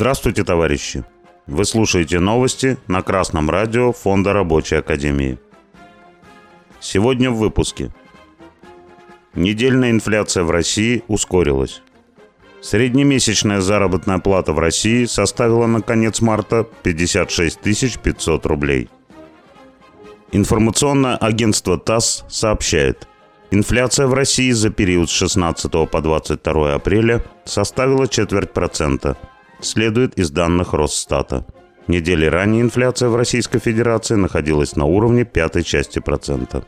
Здравствуйте, товарищи! Вы слушаете новости на Красном радио Фонда Рабочей Академии. Сегодня в выпуске. Недельная инфляция в России ускорилась. Среднемесячная заработная плата в России составила на конец марта 56 500 рублей. Информационное агентство ТАСС сообщает, инфляция в России за период с 16 по 22 апреля составила четверть процента – следует из данных Росстата. Недели ранее инфляция в Российской Федерации находилась на уровне пятой части процента.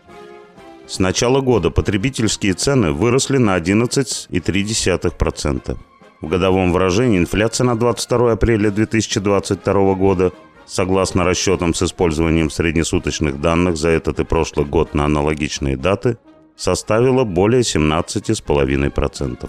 С начала года потребительские цены выросли на 11,3%. В годовом выражении инфляция на 22 апреля 2022 года, согласно расчетам с использованием среднесуточных данных за этот и прошлый год на аналогичные даты, составила более 17,5%.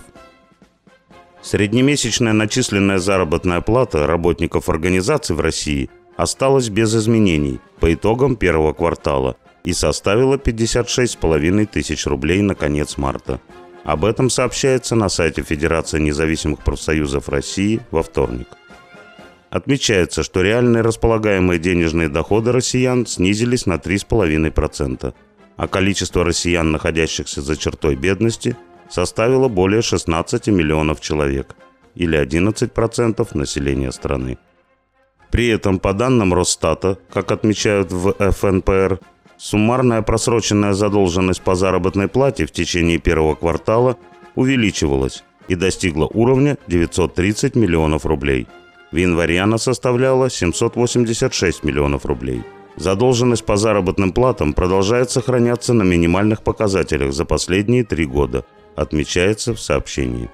Среднемесячная начисленная заработная плата работников организаций в России осталась без изменений по итогам первого квартала и составила 56,5 тысяч рублей на конец марта. Об этом сообщается на сайте Федерации независимых профсоюзов России во вторник. Отмечается, что реальные располагаемые денежные доходы россиян снизились на 3,5%, а количество россиян, находящихся за чертой бедности – составила более 16 миллионов человек, или 11% населения страны. При этом, по данным Росстата, как отмечают в ФНПР, суммарная просроченная задолженность по заработной плате в течение первого квартала увеличивалась и достигла уровня 930 миллионов рублей. В январе она составляла 786 миллионов рублей. Задолженность по заработным платам продолжает сохраняться на минимальных показателях за последние три года – отмечается в сообщении.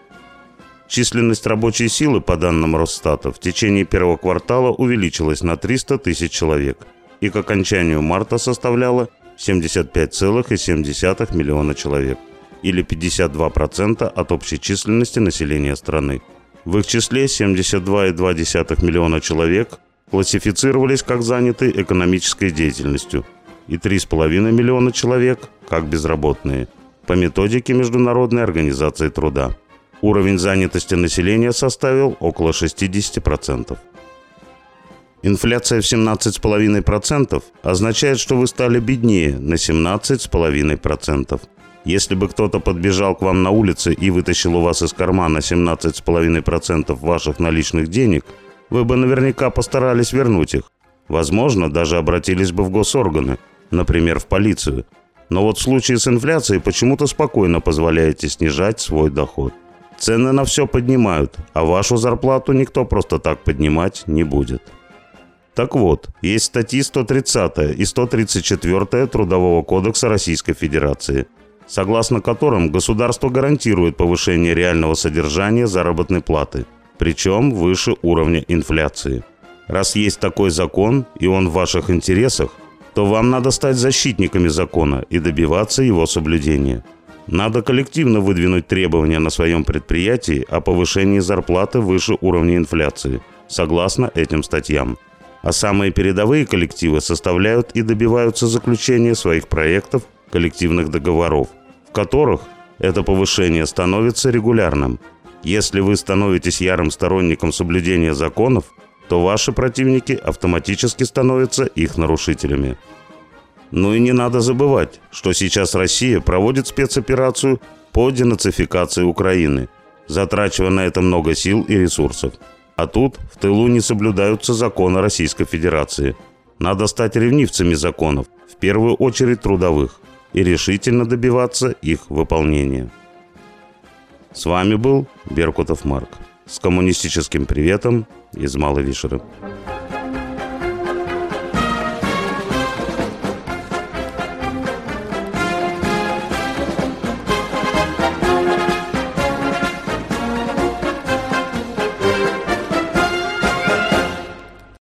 Численность рабочей силы, по данным Росстата, в течение первого квартала увеличилась на 300 тысяч человек и к окончанию марта составляла 75,7 миллиона человек, или 52% от общей численности населения страны. В их числе 72,2 миллиона человек классифицировались как заняты экономической деятельностью и 3,5 миллиона человек как безработные – по методике Международной организации труда. Уровень занятости населения составил около 60%. Инфляция в 17,5% означает, что вы стали беднее на 17,5%. Если бы кто-то подбежал к вам на улице и вытащил у вас из кармана 17,5% ваших наличных денег, вы бы наверняка постарались вернуть их. Возможно, даже обратились бы в госорганы, например, в полицию – но вот в случае с инфляцией почему-то спокойно позволяете снижать свой доход. Цены на все поднимают, а вашу зарплату никто просто так поднимать не будет. Так вот, есть статьи 130 и 134 Трудового кодекса Российской Федерации, согласно которым государство гарантирует повышение реального содержания заработной платы, причем выше уровня инфляции. Раз есть такой закон, и он в ваших интересах, то вам надо стать защитниками закона и добиваться его соблюдения. Надо коллективно выдвинуть требования на своем предприятии о повышении зарплаты выше уровня инфляции, согласно этим статьям. А самые передовые коллективы составляют и добиваются заключения своих проектов коллективных договоров, в которых это повышение становится регулярным. Если вы становитесь ярым сторонником соблюдения законов, то ваши противники автоматически становятся их нарушителями. Ну и не надо забывать, что сейчас Россия проводит спецоперацию по денацификации Украины, затрачивая на это много сил и ресурсов. А тут в тылу не соблюдаются законы Российской Федерации. Надо стать ревнивцами законов, в первую очередь трудовых, и решительно добиваться их выполнения. С вами был Беркутов Марк с коммунистическим приветом из Малой Вишеры.